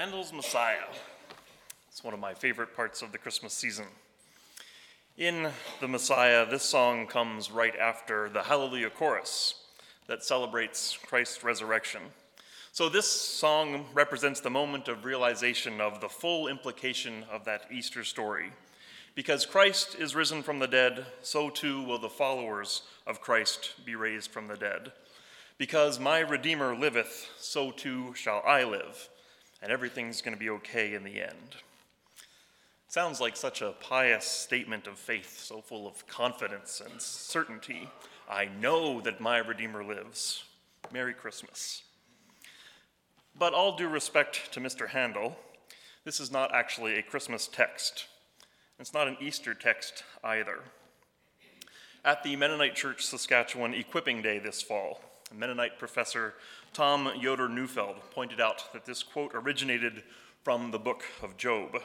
Handel's Messiah. It's one of my favorite parts of the Christmas season. In the Messiah, this song comes right after the Hallelujah chorus that celebrates Christ's resurrection. So, this song represents the moment of realization of the full implication of that Easter story. Because Christ is risen from the dead, so too will the followers of Christ be raised from the dead. Because my Redeemer liveth, so too shall I live and everything's going to be okay in the end. Sounds like such a pious statement of faith, so full of confidence and certainty. I know that my Redeemer lives. Merry Christmas. But all due respect to Mr. Handel, this is not actually a Christmas text. It's not an Easter text either. At the Mennonite Church Saskatchewan Equipping Day this fall, a Mennonite professor Tom Yoder Neufeld pointed out that this quote originated from the book of Job.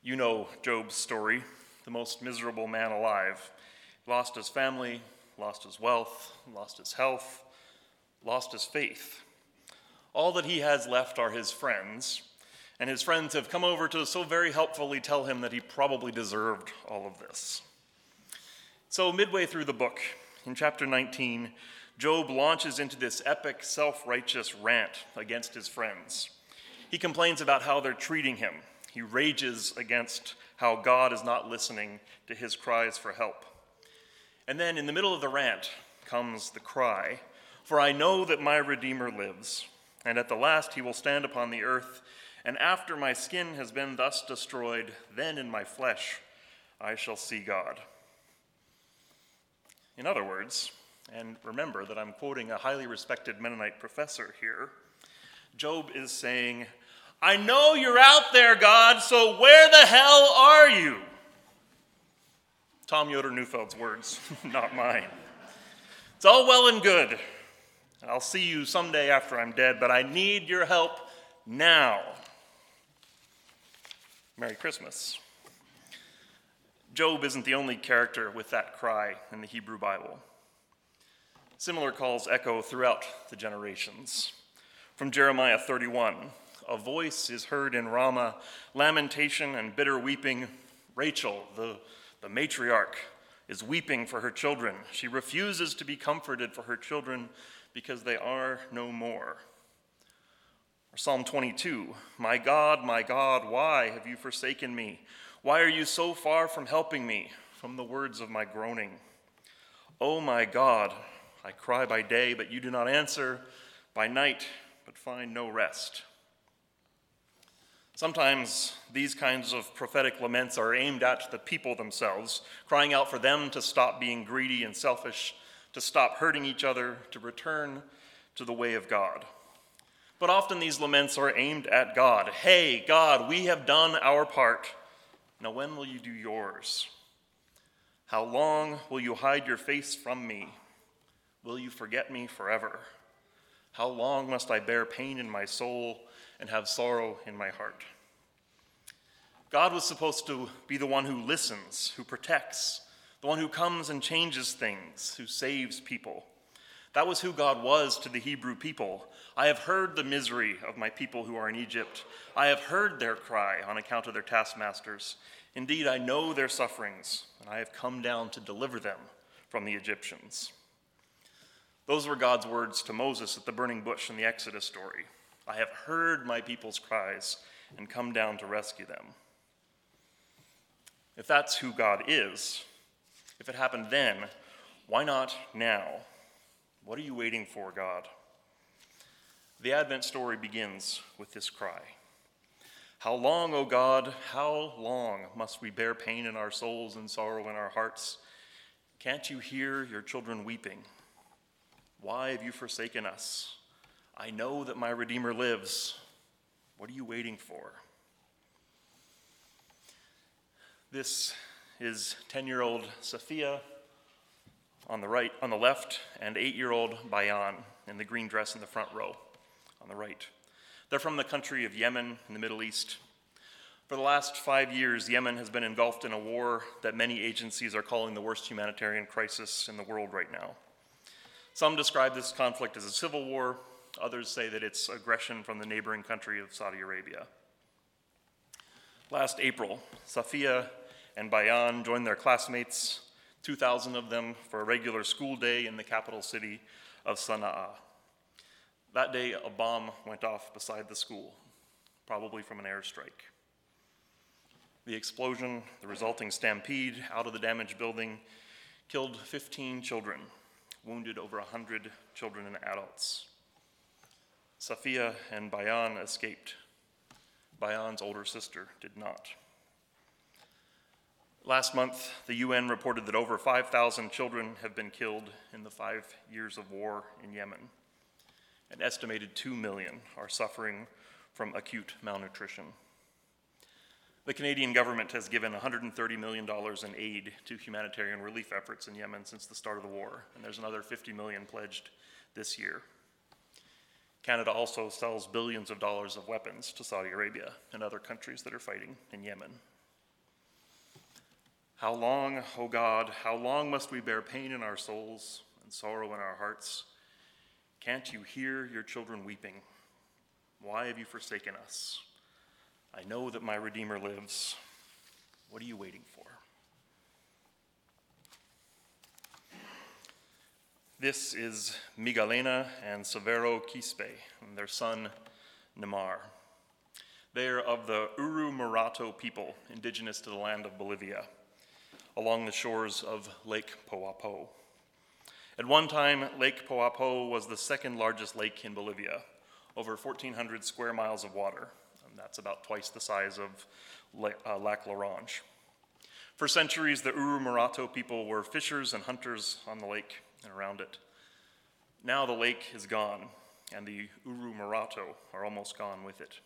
You know Job's story, the most miserable man alive. Lost his family, lost his wealth, lost his health, lost his faith. All that he has left are his friends, and his friends have come over to so very helpfully tell him that he probably deserved all of this. So, midway through the book, in chapter 19, Job launches into this epic self righteous rant against his friends. He complains about how they're treating him. He rages against how God is not listening to his cries for help. And then in the middle of the rant comes the cry For I know that my Redeemer lives, and at the last he will stand upon the earth, and after my skin has been thus destroyed, then in my flesh I shall see God. In other words, and remember that I'm quoting a highly respected Mennonite professor here. Job is saying, I know you're out there, God, so where the hell are you? Tom Yoder Neufeld's words, not mine. It's all well and good. I'll see you someday after I'm dead, but I need your help now. Merry Christmas. Job isn't the only character with that cry in the Hebrew Bible. Similar calls echo throughout the generations. From Jeremiah 31 A voice is heard in Ramah, lamentation and bitter weeping. Rachel, the, the matriarch, is weeping for her children. She refuses to be comforted for her children because they are no more. Or Psalm 22 My God, my God, why have you forsaken me? Why are you so far from helping me? From the words of my groaning. Oh my God, I cry by day, but you do not answer, by night, but find no rest. Sometimes these kinds of prophetic laments are aimed at the people themselves, crying out for them to stop being greedy and selfish, to stop hurting each other, to return to the way of God. But often these laments are aimed at God. Hey, God, we have done our part. Now, when will you do yours? How long will you hide your face from me? Will you forget me forever? How long must I bear pain in my soul and have sorrow in my heart? God was supposed to be the one who listens, who protects, the one who comes and changes things, who saves people. That was who God was to the Hebrew people. I have heard the misery of my people who are in Egypt. I have heard their cry on account of their taskmasters. Indeed, I know their sufferings, and I have come down to deliver them from the Egyptians. Those were God's words to Moses at the burning bush in the Exodus story. I have heard my people's cries and come down to rescue them. If that's who God is, if it happened then, why not now? What are you waiting for, God? The Advent story begins with this cry How long, O God, how long must we bear pain in our souls and sorrow in our hearts? Can't you hear your children weeping? Why have you forsaken us? I know that my Redeemer lives. What are you waiting for? This is 10 year old Safia on the right, on the left, and 8 year old Bayan in the green dress in the front row on the right. They're from the country of Yemen in the Middle East. For the last five years, Yemen has been engulfed in a war that many agencies are calling the worst humanitarian crisis in the world right now. Some describe this conflict as a civil war, Others say that it's aggression from the neighboring country of Saudi Arabia. Last April, Safia and Bayan joined their classmates, 2,000 of them, for a regular school day in the capital city of Sana'a. That day, a bomb went off beside the school, probably from an airstrike. The explosion, the resulting stampede out of the damaged building, killed 15 children, wounded over 100 children and adults. Safia and Bayan escaped. Bayan's older sister did not. Last month, the UN reported that over 5,000 children have been killed in the five years of war in Yemen. An estimated 2 million are suffering from acute malnutrition. The Canadian government has given $130 million in aid to humanitarian relief efforts in Yemen since the start of the war, and there's another 50 million pledged this year. Canada also sells billions of dollars of weapons to Saudi Arabia and other countries that are fighting in Yemen. How long, O oh God, how long must we bear pain in our souls and sorrow in our hearts? Can't you hear your children weeping? Why have you forsaken us? I know that my Redeemer lives. What are you waiting for? This is Migalena and Severo Quispe and their son Nemar. They are of the Uru Murato people, indigenous to the land of Bolivia along the shores of Lake Poopó. At one time, Lake Poopó was the second largest lake in Bolivia, over 1,400 square miles of water. That's about twice the size of uh, Lac La Ronge. For centuries, the Uru Murato people were fishers and hunters on the lake and around it. Now the lake is gone, and the Uru Murato are almost gone with it.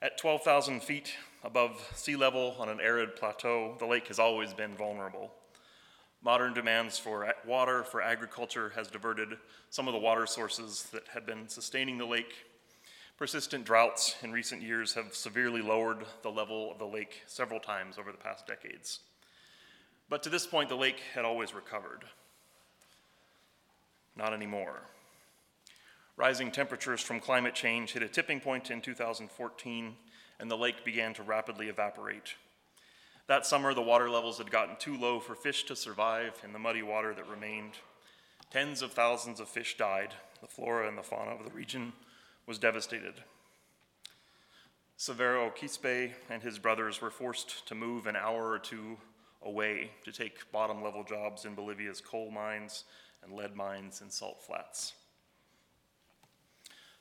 At 12,000 feet above sea level on an arid plateau, the lake has always been vulnerable. Modern demands for water for agriculture has diverted some of the water sources that had been sustaining the lake. Persistent droughts in recent years have severely lowered the level of the lake several times over the past decades. But to this point, the lake had always recovered. Not anymore. Rising temperatures from climate change hit a tipping point in 2014, and the lake began to rapidly evaporate. That summer, the water levels had gotten too low for fish to survive in the muddy water that remained. Tens of thousands of fish died. The flora and the fauna of the region was devastated. Severo Quispe and his brothers were forced to move an hour or two away to take bottom level jobs in Bolivia's coal mines and lead mines and salt flats.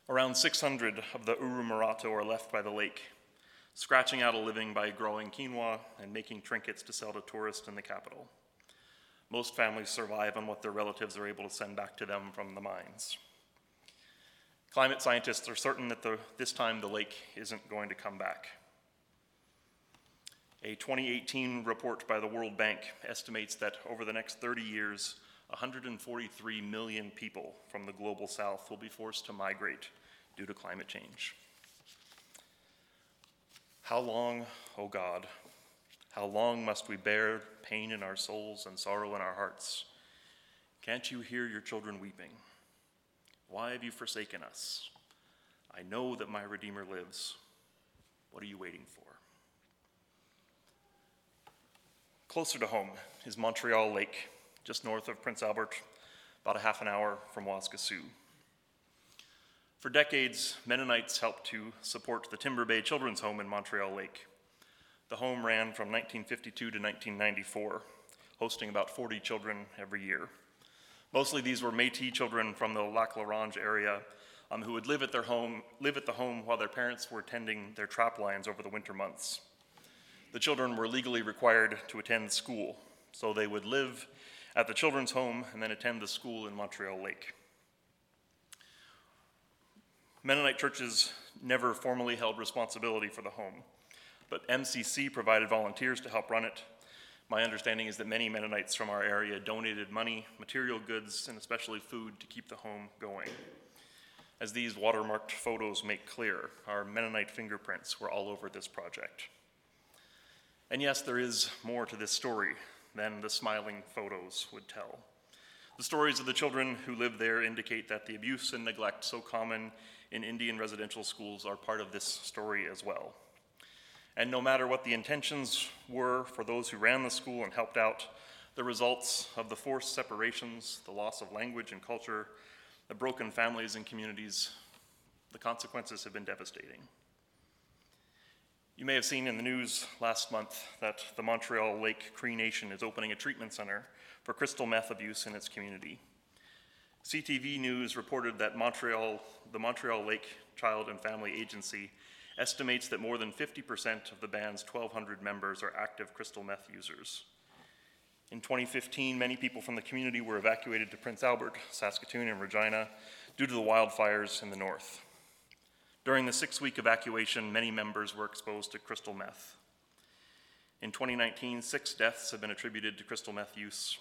Around 600 of the Uru Murato are left by the lake, scratching out a living by growing quinoa and making trinkets to sell to tourists in the capital. Most families survive on what their relatives are able to send back to them from the mines. Climate scientists are certain that the, this time the lake isn't going to come back. A 2018 report by the World Bank estimates that over the next 30 years, 143 million people from the global south will be forced to migrate due to climate change. How long, O oh God, how long must we bear pain in our souls and sorrow in our hearts? Can't you hear your children weeping? Why have you forsaken us? I know that my Redeemer lives. What are you waiting for? Closer to home is Montreal Lake, just north of Prince Albert, about a half an hour from Waskesiu. For decades, Mennonites helped to support the Timber Bay Children's Home in Montreal Lake. The home ran from 1952 to 1994, hosting about 40 children every year. Mostly these were Métis children from the Lac La Ronge area um, who would live at their home, live at the home while their parents were tending their trap lines over the winter months. The children were legally required to attend school, so they would live at the children's home and then attend the school in Montreal Lake. Mennonite churches never formally held responsibility for the home, but MCC provided volunteers to help run it. My understanding is that many Mennonites from our area donated money, material goods, and especially food to keep the home going. As these watermarked photos make clear, our Mennonite fingerprints were all over this project. And yes, there is more to this story than the smiling photos would tell. The stories of the children who live there indicate that the abuse and neglect so common in Indian residential schools are part of this story as well. And no matter what the intentions were for those who ran the school and helped out, the results of the forced separations, the loss of language and culture, the broken families and communities, the consequences have been devastating. You may have seen in the news last month that the Montreal Lake Cree Nation is opening a treatment center for crystal meth abuse in its community. CTV News reported that Montreal, the Montreal Lake Child and Family Agency estimates that more than 50% of the band's 1,200 members are active crystal meth users. In 2015, many people from the community were evacuated to Prince Albert, Saskatoon, and Regina due to the wildfires in the north. During the six week evacuation, many members were exposed to crystal meth. In 2019, six deaths have been attributed to crystal meth use.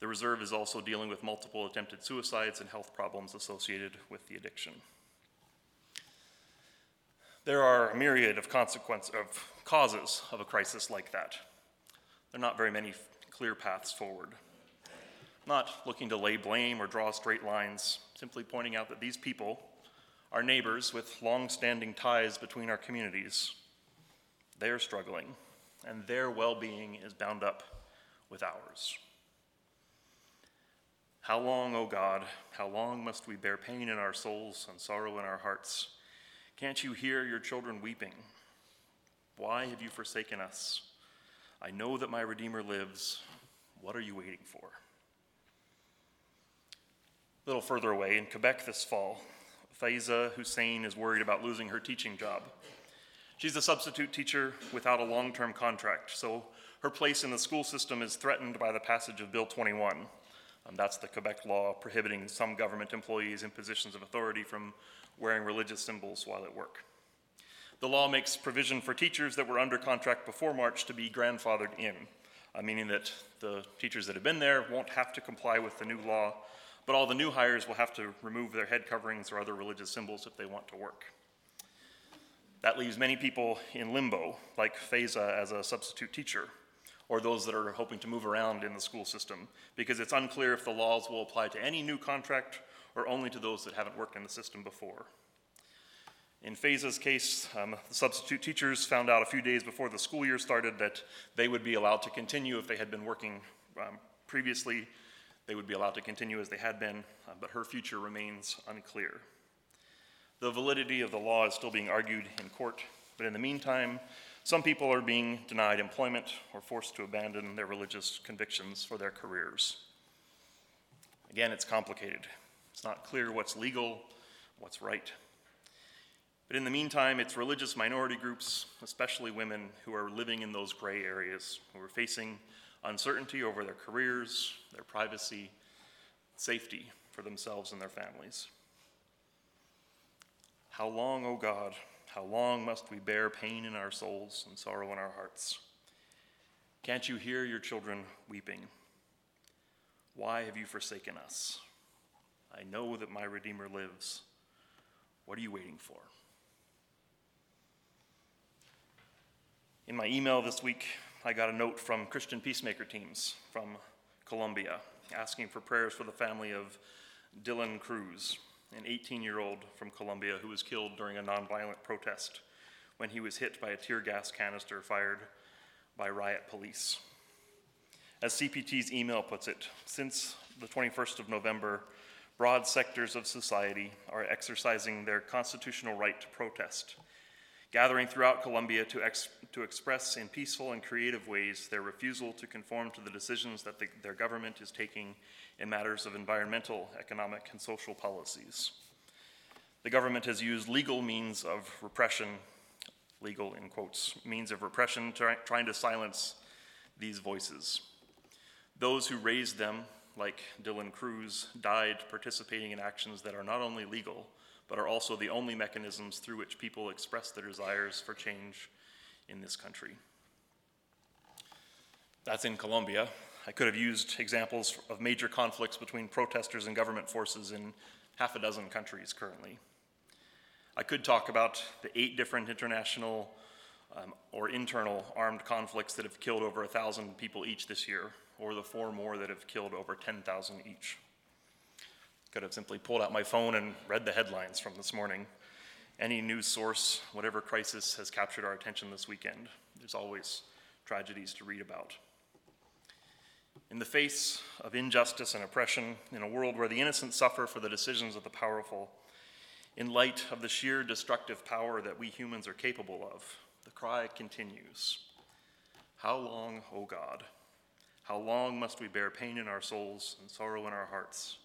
The reserve is also dealing with multiple attempted suicides and health problems associated with the addiction. There are a myriad of consequences of causes of a crisis like that. There are not very many clear paths forward. Not looking to lay blame or draw straight lines, simply pointing out that these people are neighbors with long standing ties between our communities. They're struggling, and their well being is bound up with ours. How long, O oh God, how long must we bear pain in our souls and sorrow in our hearts? Can't you hear your children weeping? Why have you forsaken us? I know that my Redeemer lives. What are you waiting for? A little further away, in Quebec this fall, Faiza Hussein is worried about losing her teaching job. She's a substitute teacher without a long term contract, so her place in the school system is threatened by the passage of Bill 21. Um, that's the Quebec law prohibiting some government employees in positions of authority from wearing religious symbols while at work. The law makes provision for teachers that were under contract before March to be grandfathered in, uh, meaning that the teachers that have been there won't have to comply with the new law, but all the new hires will have to remove their head coverings or other religious symbols if they want to work. That leaves many people in limbo, like Faiza as a substitute teacher, or those that are hoping to move around in the school system, because it's unclear if the laws will apply to any new contract or only to those that haven't worked in the system before. In Faiza's case, um, the substitute teachers found out a few days before the school year started that they would be allowed to continue if they had been working um, previously. They would be allowed to continue as they had been, uh, but her future remains unclear. The validity of the law is still being argued in court, but in the meantime, some people are being denied employment or forced to abandon their religious convictions for their careers. Again, it's complicated. It's not clear what's legal, what's right. But in the meantime, it's religious minority groups, especially women, who are living in those gray areas, who are facing uncertainty over their careers, their privacy, safety for themselves and their families. How long, O oh God, how long must we bear pain in our souls and sorrow in our hearts? Can't you hear your children weeping? Why have you forsaken us? I know that my Redeemer lives. What are you waiting for? In my email this week, I got a note from Christian peacemaker teams from Colombia asking for prayers for the family of Dilan Cruz, an 18 year old from Colombia who was killed during a nonviolent protest when he was hit by a tear gas canister fired by riot police. As CPT's email puts it, since the 21st of November, broad sectors of society are exercising their constitutional right to protest gathering throughout Colombia to, ex- to express in peaceful and creative ways their refusal to conform to the decisions that the, their government is taking in matters of environmental, economic, and social policies. The government has used legal means of repression, legal in quotes, means of repression, try, trying to silence these voices. Those who raised them, like Dilan Cruz, died participating in actions that are not only legal, but are also the only mechanisms through which people express their desires for change in this country. That's in Colombia. I could have used examples of major conflicts between protesters and government forces in half a dozen countries currently. I could talk about the eight different international um, or internal armed conflicts that have killed over a thousand people each this year, or the four more that have killed over 10,000 each. Could have simply pulled out my phone and read the headlines from this morning. Any news source, whatever crisis has captured our attention this weekend, there's always tragedies to read about. In the face of injustice and oppression, in a world where the innocent suffer for the decisions of the powerful, in light of the sheer destructive power that we humans are capable of, the cry continues How long, O God? How long must we bear pain in our souls and sorrow in our hearts?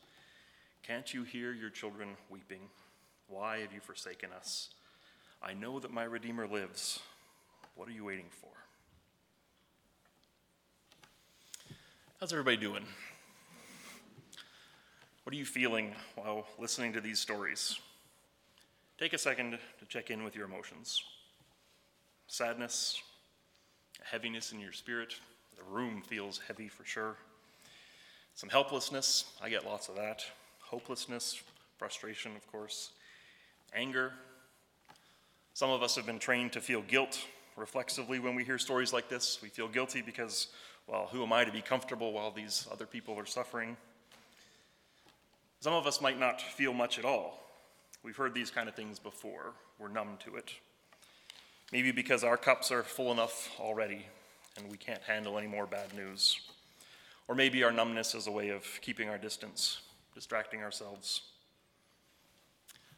Can't you hear your children weeping? Why have you forsaken us? I know that my Redeemer lives. What are you waiting for? How's everybody doing? What are you feeling while listening to these stories? Take a second to check in with your emotions. Sadness, heaviness in your spirit. The room feels heavy for sure. Some helplessness, I get lots of that. Hopelessness, frustration, of course. Anger. Some of us have been trained to feel guilt reflexively when we hear stories like this. We feel guilty because well, who am I to be comfortable while these other people are suffering? Some of us might not feel much at all. We've heard these kind of things before, we're numb to it. Maybe because our cups are full enough already and we can't handle any more bad news. Or maybe our numbness is a way of keeping our distance, distracting ourselves.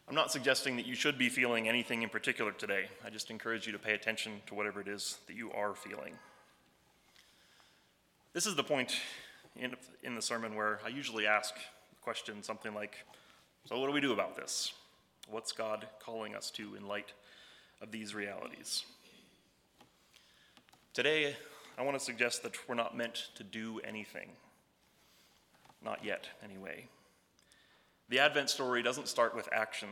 I'm not suggesting that you should be feeling anything in particular today. I just encourage you to pay attention to whatever it is that you are feeling. This is the point in, in the sermon where I usually ask a question something like, So, what do we do about this? What's God calling us to in light of these realities? Today, I want to suggest that we're not meant to do anything. Not yet, anyway. The Advent story doesn't start with action,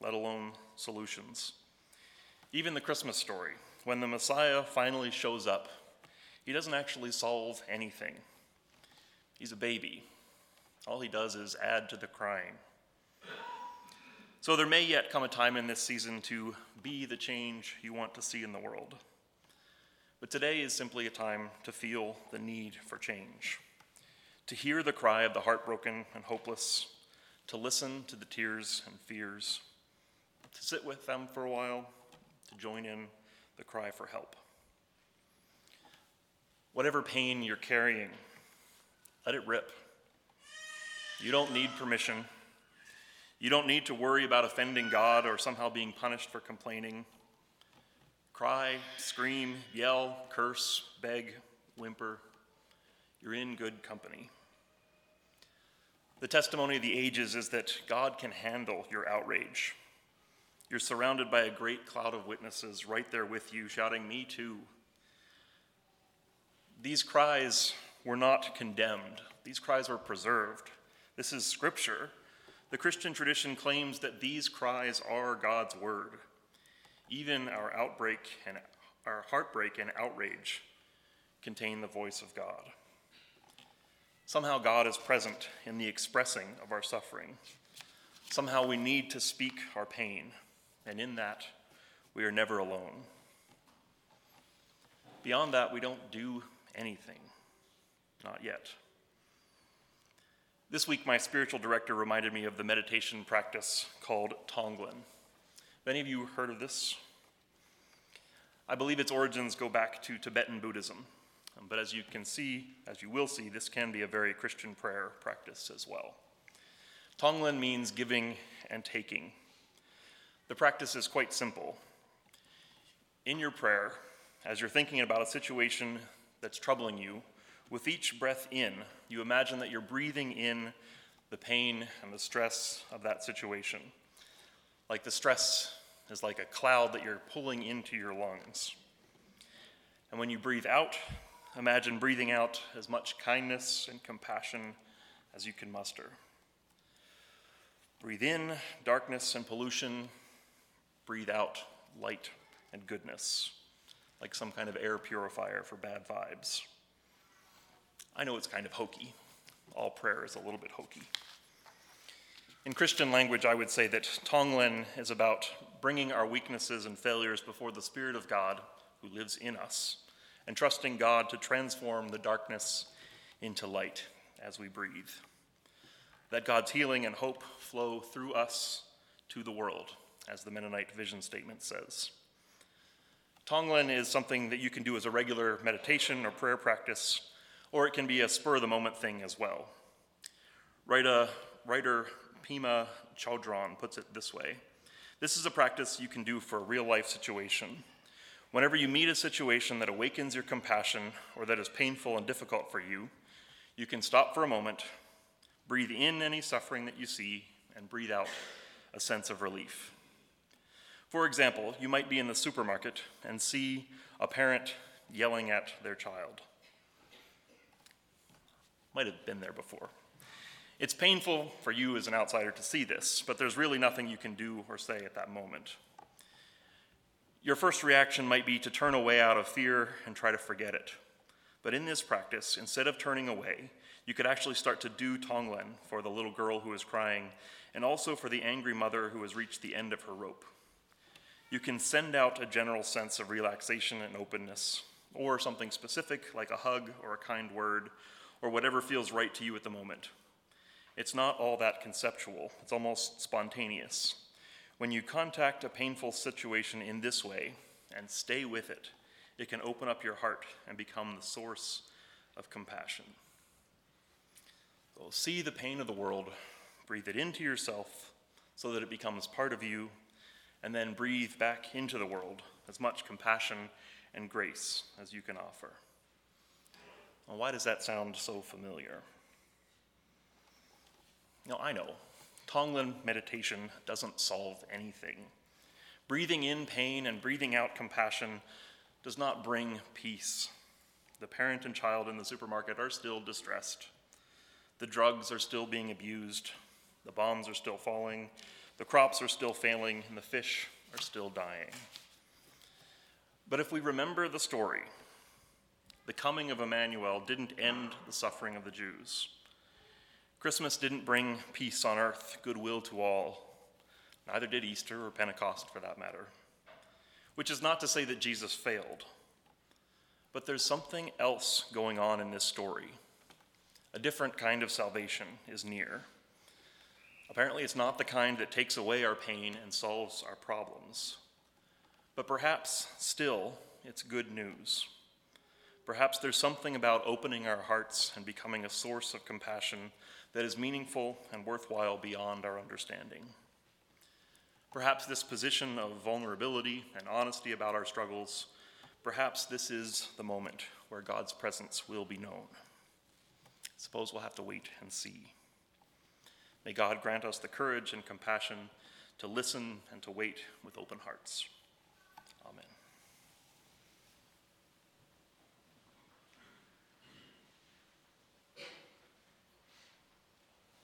let alone solutions. Even the Christmas story, when the Messiah finally shows up he doesn't actually solve anything. He's a baby. All he does is add to the crying. So there may yet come a time in this season to be the change you want to see in the world. But today is simply a time to feel the need for change, to hear the cry of the heartbroken and hopeless, to listen to the tears and fears, to sit with them for a while, to join in the cry for help. Whatever pain you're carrying, let it rip. You don't need permission. You don't need to worry about offending God or somehow being punished for complaining. Cry, scream, yell, curse, beg, whimper. You're in good company. The testimony of the ages is that God can handle your outrage. You're surrounded by a great cloud of witnesses right there with you, shouting, Me too. These cries were not condemned, these cries were preserved. This is scripture. The Christian tradition claims that these cries are God's word. Even our outbreak and our heartbreak and outrage contain the voice of God. Somehow God is present in the expressing of our suffering. Somehow we need to speak our pain, and in that we are never alone. Beyond that, we don't do anything. Not yet. This week, my spiritual director reminded me of the meditation practice called Tonglen. Have any of you heard of this? I believe its origins go back to Tibetan Buddhism, but as you can see, as you will see, this can be a very Christian prayer practice as well. Tonglen means giving and taking. The practice is quite simple. In your prayer, as you're thinking about a situation that's troubling you, with each breath in, you imagine that you're breathing in the pain and the stress of that situation. Like the stress is like a cloud that you're pulling into your lungs. And when you breathe out, imagine breathing out as much kindness and compassion as you can muster. Breathe in darkness and pollution, breathe out light and goodness like some kind of air purifier for bad vibes. I know it's kind of hokey. All prayer is a little bit hokey. In Christian language, I would say that Tonglen is about bringing our weaknesses and failures before the Spirit of God who lives in us and trusting God to transform the darkness into light as we breathe. That God's healing and hope flow through us to the world, as the Mennonite vision statement says. Tonglen is something that you can do as a regular meditation or prayer practice, or it can be a spur of the moment thing as well. Writer, writer Pema Chodron puts it this way This is a practice you can do for a real life situation. Whenever you meet a situation that awakens your compassion or that is painful and difficult for you, you can stop for a moment, breathe in any suffering that you see, and breathe out a sense of relief. For example, you might be in the supermarket and see a parent yelling at their child. Might have been there before. It's painful for you as an outsider to see this, but there's really nothing you can do or say at that moment. Your first reaction might be to turn away out of fear and try to forget it. But in this practice, instead of turning away, you could actually start to do Tonglen for the little girl who is crying, and also for the angry mother who has reached the end of her rope. You can send out a general sense of relaxation and openness, or something specific like a hug or a kind word, or whatever feels right to you at the moment. It's not all that conceptual, it's almost spontaneous. When you contact a painful situation in this way and stay with it, it can open up your heart and become the source of compassion. So see the pain of the world, breathe it into yourself so that it becomes part of you, and then breathe back into the world as much compassion and grace as you can offer. Well, why does that sound so familiar? Now, I know Tonglen meditation doesn't solve anything. Breathing in pain and breathing out compassion does not bring peace. The parent and child in the supermarket are still distressed. The drugs are still being abused. The bombs are still falling. The crops are still failing. And the fish are still dying. But if we remember the story, the coming of Emmanuel didn't end the suffering of the Jews. Christmas didn't bring peace on earth, goodwill to all. Neither did Easter or Pentecost, for that matter. Which is not to say that Jesus failed. But there's something else going on in this story. A different kind of salvation is near. Apparently, it's not the kind that takes away our pain and solves our problems. But perhaps still, it's good news. Perhaps there's something about opening our hearts and becoming a source of compassion that is meaningful and worthwhile beyond our understanding. Perhaps this position of vulnerability and honesty about our struggles, perhaps this is the moment where God's presence will be known. Suppose we'll have to wait and see. May God grant us the courage and compassion to listen and to wait with open hearts.